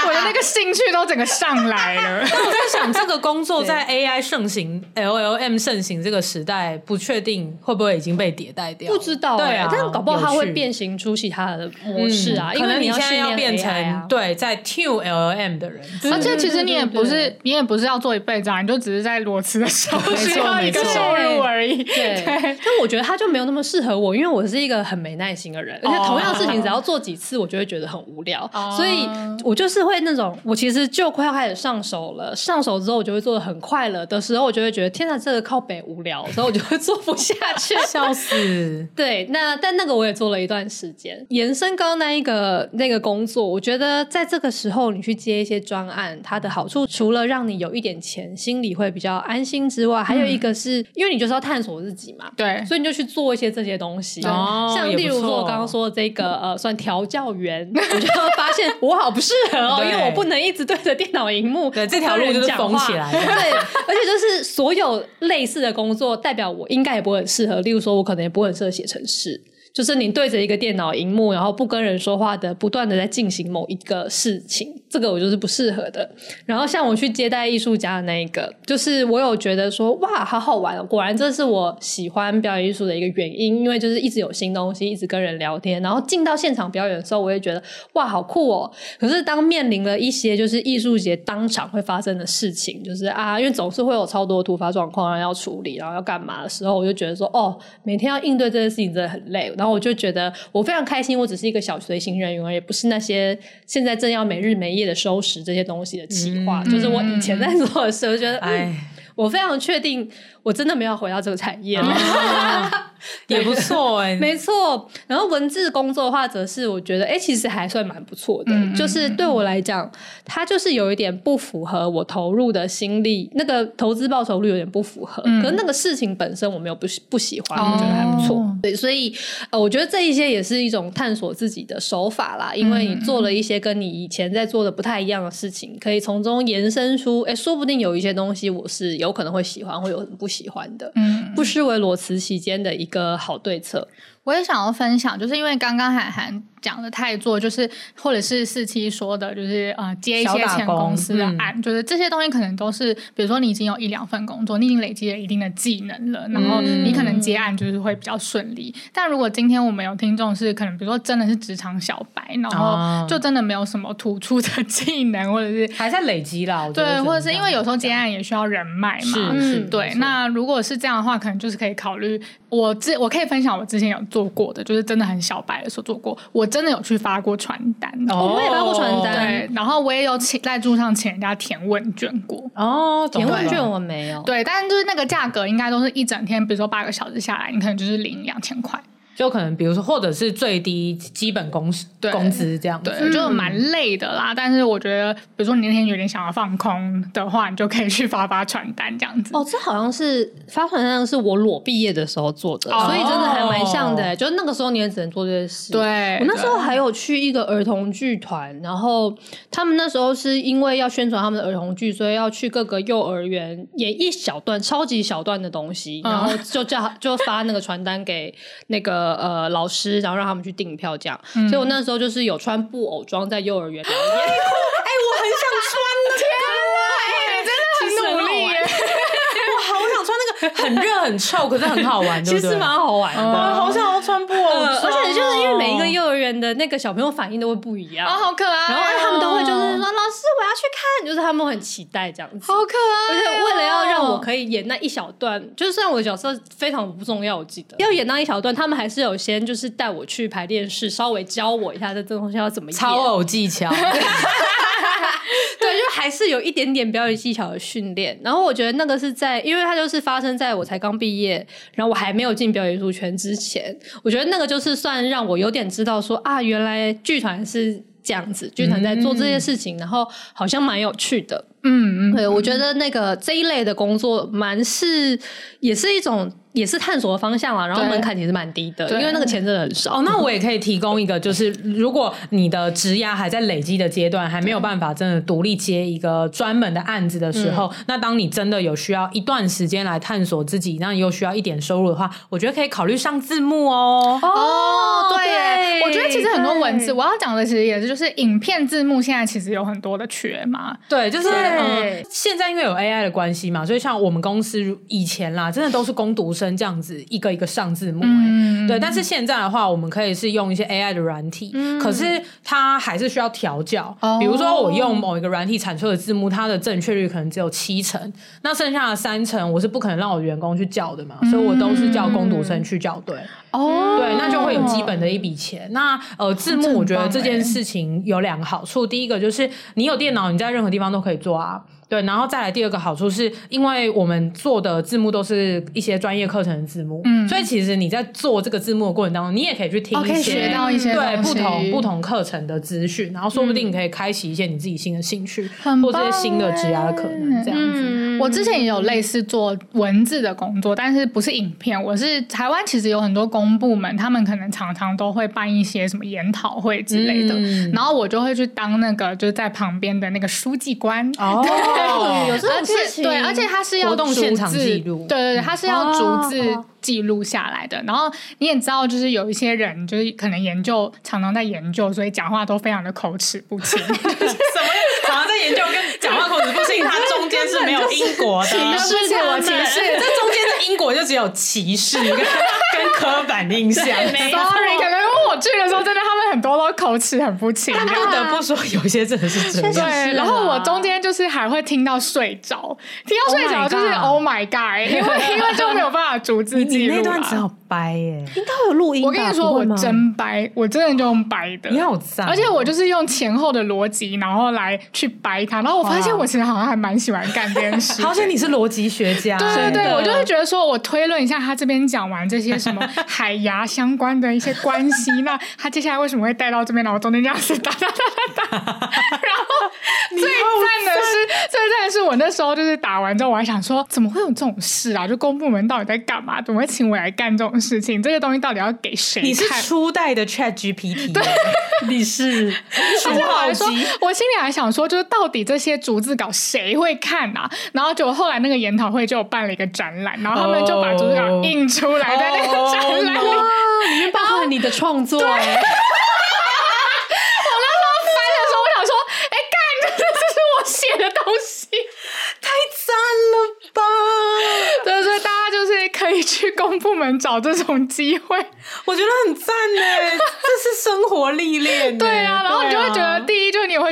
我的那个兴趣都整个上来了。但我在想，这个工作在 AI 盛行、LLM 盛行这个时代，不确定会不会已经被迭代掉？不知道、欸，对啊，但搞不好它会变形出其他的模式啊。因为你现在要变成对在 tune LLM 的人，而且其实你也不是你也不是要做一辈子，啊，你就只是在裸辞的时候需要一个收入而已。对，但我觉得他就没有那么适合我，因为我是一个很没耐心的人，而且同样的事情只要做几次，我就会觉得很无聊，所以我就是会那种，我其实就快要开始上手了，上手之后我就会做的很快乐的时候，我就会觉得天哪，这个靠北无聊，所以我就会做不下 去，笑死。对，那但那个我也做了一段时间，延伸刚刚那一个那个工作，我觉得在这个时候你去接一些专案，它的好处除了让你有一点钱，心里会比较安心之外，还有一个是因为你就是要探索自己嘛，对，所以你就去做一些这些东西，哦、像例如说我刚刚说的这个呃，算调教员，我就会发现我好不适合哦，因为我不能一直对着电脑荧幕，对，这条路就是封起来的，对，而且就是所有类似的工作，代表我应该也不会很适合，例如说我可能也不会很适合写程式。就是你对着一个电脑荧幕，然后不跟人说话的，不断的在进行某一个事情，这个我就是不适合的。然后像我去接待艺术家的那一个，就是我有觉得说，哇，好好玩哦！果然这是我喜欢表演艺术的一个原因，因为就是一直有新东西，一直跟人聊天，然后进到现场表演的时候，我也觉得哇，好酷哦。可是当面临了一些就是艺术节当场会发生的事情，就是啊，因为总是会有超多突发状况要处理，然后要干嘛的时候，我就觉得说，哦，每天要应对这些事情真的很累。然后我就觉得我非常开心，我只是一个小随行人员，而也不是那些现在正要没日没夜的收拾这些东西的企划。嗯、就是我以前在做的时候，觉得，哎、嗯，我非常确定。我真的没有回到这个产业了，啊、也不错哎、欸，没错。然后文字工作的话，则是我觉得，哎、欸，其实还算蛮不错的。嗯、就是对我来讲，它就是有一点不符合我投入的心力，那个投资报酬率有点不符合。嗯、可是那个事情本身我没有不不喜欢，我觉得还不错。哦、对，所以呃，我觉得这一些也是一种探索自己的手法啦。因为你做了一些跟你以前在做的不太一样的事情，可以从中延伸出，哎、欸，说不定有一些东西我是有可能会喜欢，会有不。喜欢的，嗯，不失为裸辞期间的一个好对策。我也想要分享，就是因为刚刚海涵讲的太多，就是或者是四七说的，就是呃接一些前公司的案，嗯、就是这些东西可能都是，比如说你已经有一两份工作，你已经累积了一定的技能了，然后你可能接案就是会比较顺利。嗯、但如果今天我们有听众是可能，比如说真的是职场小白，然后就真的没有什么突出的技能，或者是还在累积啦，对，或者是因为有时候接案也需要人脉嘛，对。那如果是这样的话，可能就是可以考虑。我之我可以分享我之前有做过的，就是真的很小白的时候做过，我真的有去发过传单，哦，我也发过传单，对，然后我也有请在路上请人家填问卷过，哦，填问卷我没有，对，但是就是那个价格应该都是一整天，比如说八个小时下来，你可能就是领两千块。就可能比如说或者是最低基本工对工资这样子，对，就蛮累的啦。但是我觉得，比如说你那天有点想要放空的话，你就可以去发发传单这样子。哦，这好像是发传单是我裸毕业的时候做的，所以真的还蛮像的。就那个时候你也只能做这些事。对，我那时候还有去一个儿童剧团，然后他们那时候是因为要宣传他们的儿童剧，所以要去各个幼儿园演一小段超级小段的东西，然后就叫就发那个传单给那个呃老师，然后让他们去订票这样。嗯、所以我那时候就是有穿布偶装在幼儿园里面。哎、欸，我很想穿的，天哪，你真的很努力耶！我好想穿那个，很热很臭，可是很好玩？其实蛮好玩的，嗯、好想要穿布偶装，而且就是因为幼儿园的那个小朋友反应都会不一样，哦，好可爱。然后他们都会就是说，老师我要去看，就是他们很期待这样子，好可爱。而且为了要让我可以演那一小段，就是虽然我的角色非常不重要，我记得要演那一小段，他们还是有先就是带我去排练室，稍微教我一下这这东西要怎么演，操偶技巧。对，就还是有一点点表演技巧的训练。然后我觉得那个是在，因为它就是发生在我才刚毕业，然后我还没有进表演艺术圈之前。我觉得那个就是算让我有点知道说啊，原来剧团是这样子，剧团在做这些事情，嗯、然后好像蛮有趣的。嗯嗯，对，我觉得那个这一类的工作蛮是，也是一种。也是探索的方向啦，然后门槛其实蛮低的，因为那个钱真的很少。哦，那我也可以提供一个，就是如果你的职涯还在累积的阶段，还没有办法真的独立接一个专门的案子的时候，嗯、那当你真的有需要一段时间来探索自己，那你又需要一点收入的话，我觉得可以考虑上字幕哦。哦，对，对我觉得其实很多文字，我要讲的其实也是，就是影片字幕现在其实有很多的缺嘛。对，就是嗯，现在因为有 AI 的关系嘛，所以像我们公司以前啦，真的都是工读生。这样子一个一个上字幕，欸，嗯、对。但是现在的话，我们可以是用一些 AI 的软体，嗯、可是它还是需要调教。哦、比如说，我用某一个软体产出的字幕，它的正确率可能只有七成，那剩下的三成，我是不可能让我的员工去校的嘛，嗯、所以我都是叫工读生去校对。哦，对，那就会有基本的一笔钱。那呃，字幕我觉得这件事情有两个好处，第一个就是你有电脑，你在任何地方都可以做啊。对，然后再来第二个好处是，因为我们做的字幕都是一些专业课程的字幕，嗯，所以其实你在做这个字幕的过程当中，你也可以去听一些，学到一些对不同不同课程的资讯，然后说不定你可以开启一些你自己新的兴趣，嗯、或者是新的职业的可能，这样子。嗯、我之前也有类似做文字的工作，但是不是影片，我是台湾其实有很多公部门，他们可能常常都会办一些什么研讨会之类的，嗯、然后我就会去当那个就是在旁边的那个书记官哦。有这种事情，对，而且它是要现场记录，对对对，它是要逐字记录下来的。然后你也知道，就是有一些人，就是可能研究常常在研究，所以讲话都非常的口齿不清。什么？常常在研究跟讲话口齿不清，它中间是没有因果的，歧视我歧视。这中间的因果就只有歧视跟跟刻板印象。Sorry，我去的时候，真的他们很多都口齿很不清。但不得不说，有些真的是真的。对，然后我中间就是还会听到睡着，听到睡着就是 Oh my God，因为因为就没有办法逐字记录。那段只好掰耶，应该会有录音。我跟你说，我真掰，我真的就用掰的。你好赞！而且我就是用前后的逻辑，然后来去掰它。然后我发现我其实好像还蛮喜欢干这件事。好像你是逻辑学家。对对对，我就会觉得说，我推论一下他这边讲完这些什么 海牙相关的一些关系，那他接下来为什么会带到这边？然后中间这样子哒哒哒哒哒。然后最赞的是，最赞的是我那时候就是打完之后，我还想说，怎么会有这种事啊？就公部门到底在干嘛？怎么会请我来干这种？事情，这个东西到底要给谁？你是初代的 Chat GPT，对，你是初号机。我心里还想说，就是到底这些逐字稿谁会看啊？然后就后来那个研讨会就办了一个展览，然后他们就把逐字稿印出来在那个展览里，里面包含你的创作。我那时候翻的时候，我想说，哎，干，这是我写的东西，太赞了吧！对对，大家就是可以去公部门找这种机会，我觉得很赞呢。这是生活历练。对啊，然后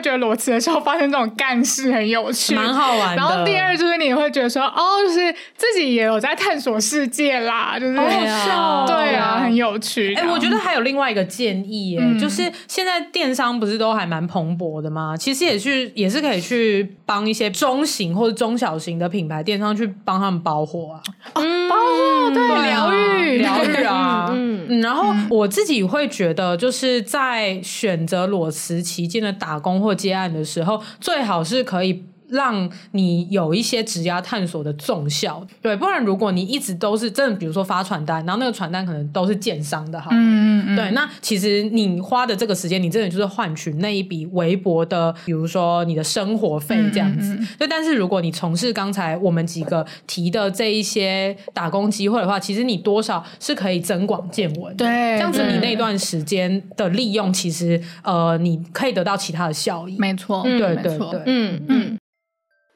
觉得裸辞的时候发生这种干事很有趣，蛮好玩的。然后第二就是你也会觉得说，哦，就是自己也有在探索世界啦，就是好笑，对啊，很有趣。哎，我觉得还有另外一个建议，耶，就是现在电商不是都还蛮蓬勃的吗？其实也去也是可以去帮一些中型或者中小型的品牌电商去帮他们包货啊，嗯，包货对疗愈疗愈啊，嗯。嗯，然后我自己会觉得，就是在选择裸辞期间的打工或接案的时候，最好是可以。让你有一些职压探索的重效，对，不然如果你一直都是真的，比如说发传单，然后那个传单可能都是建商的，哈，嗯嗯，对，那其实你花的这个时间，你真的就是换取那一笔微薄的，比如说你的生活费这样子，嗯嗯嗯，对。但是如果你从事刚才我们几个提的这一些打工机会的话，其实你多少是可以增广见闻，对，这样子你那段时间的利用，其实呃，你可以得到其他的效益，没错，对对对，嗯嗯。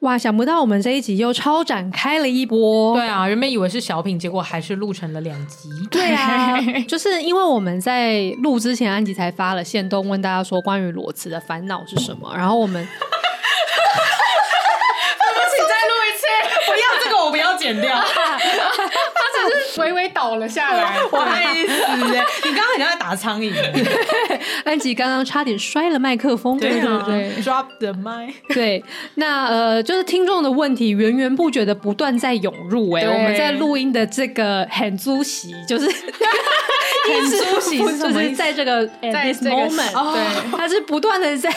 哇，想不到我们这一集又超展开了一波。对啊，原本以为是小品，结果还是录成了两集。对啊，就是因为我们在录之前，安吉才发了线动问大家说关于裸辞的烦恼是什么，然后我们，对不起，再录一次，不要这个，我不要剪掉。微微倒了下来，不好意思耶，你刚刚好像在打苍蝇。安吉刚刚差点摔了麦克风，对对对，drop the mic。对，那呃，就是听众的问题源源不绝的不断在涌入，哎，我们在录音的这个很租席，就是很租席，就是在这个在 this moment，对，它是不断的在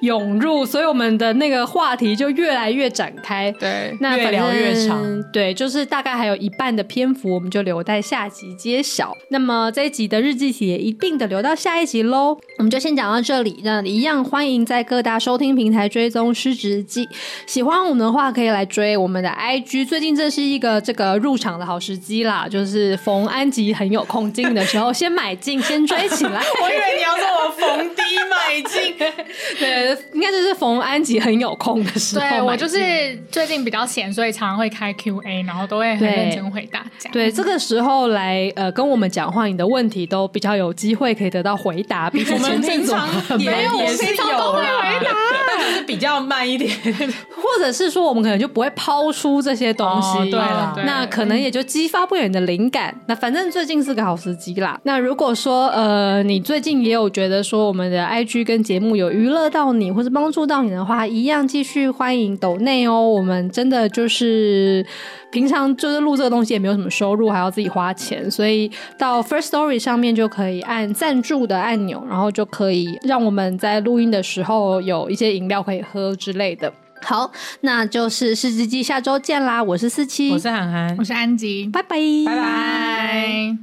涌入，所以我们的那个话题就越来越展开，对，那越聊越长，对，就是大概还有一半的篇幅，我们就留待下集揭晓。那么这一集的日记体也一并的留到下一集喽。我们就先讲到这里。那一样欢迎在各大收听平台追踪失职记。喜欢我们的话，可以来追我们的 IG。最近这是一个这个入场的好时机啦，就是逢安吉很有空进的时候，先买进，先追起来。我以为你要说我逢低买进，对，应该就是逢安吉很有空的时候。对，我就是最近比较闲，所以常常会开 QA，然后都会很认真回答。对，这个时候来呃跟我们讲话，你的问题都比较有机会可以得到回答。比我们平常也没有，也是有回答，但就是比较慢一点，或者是说我们可能就不会抛出这些东西。哦、对了，那可能也就激发不了你的灵感。那反正最近是个好时机啦。那如果说呃你最近也有觉得说我们的 IG 跟节目有娱乐到你，或是帮助到你的话，一样继续欢迎抖内哦。我们真的就是。平常就是录这个东西也没有什么收入，还要自己花钱，所以到 First Story 上面就可以按赞助的按钮，然后就可以让我们在录音的时候有一些饮料可以喝之类的。好，那就是四只鸡，下周见啦！我是四七，我是涵涵，我是安吉，拜拜，拜拜。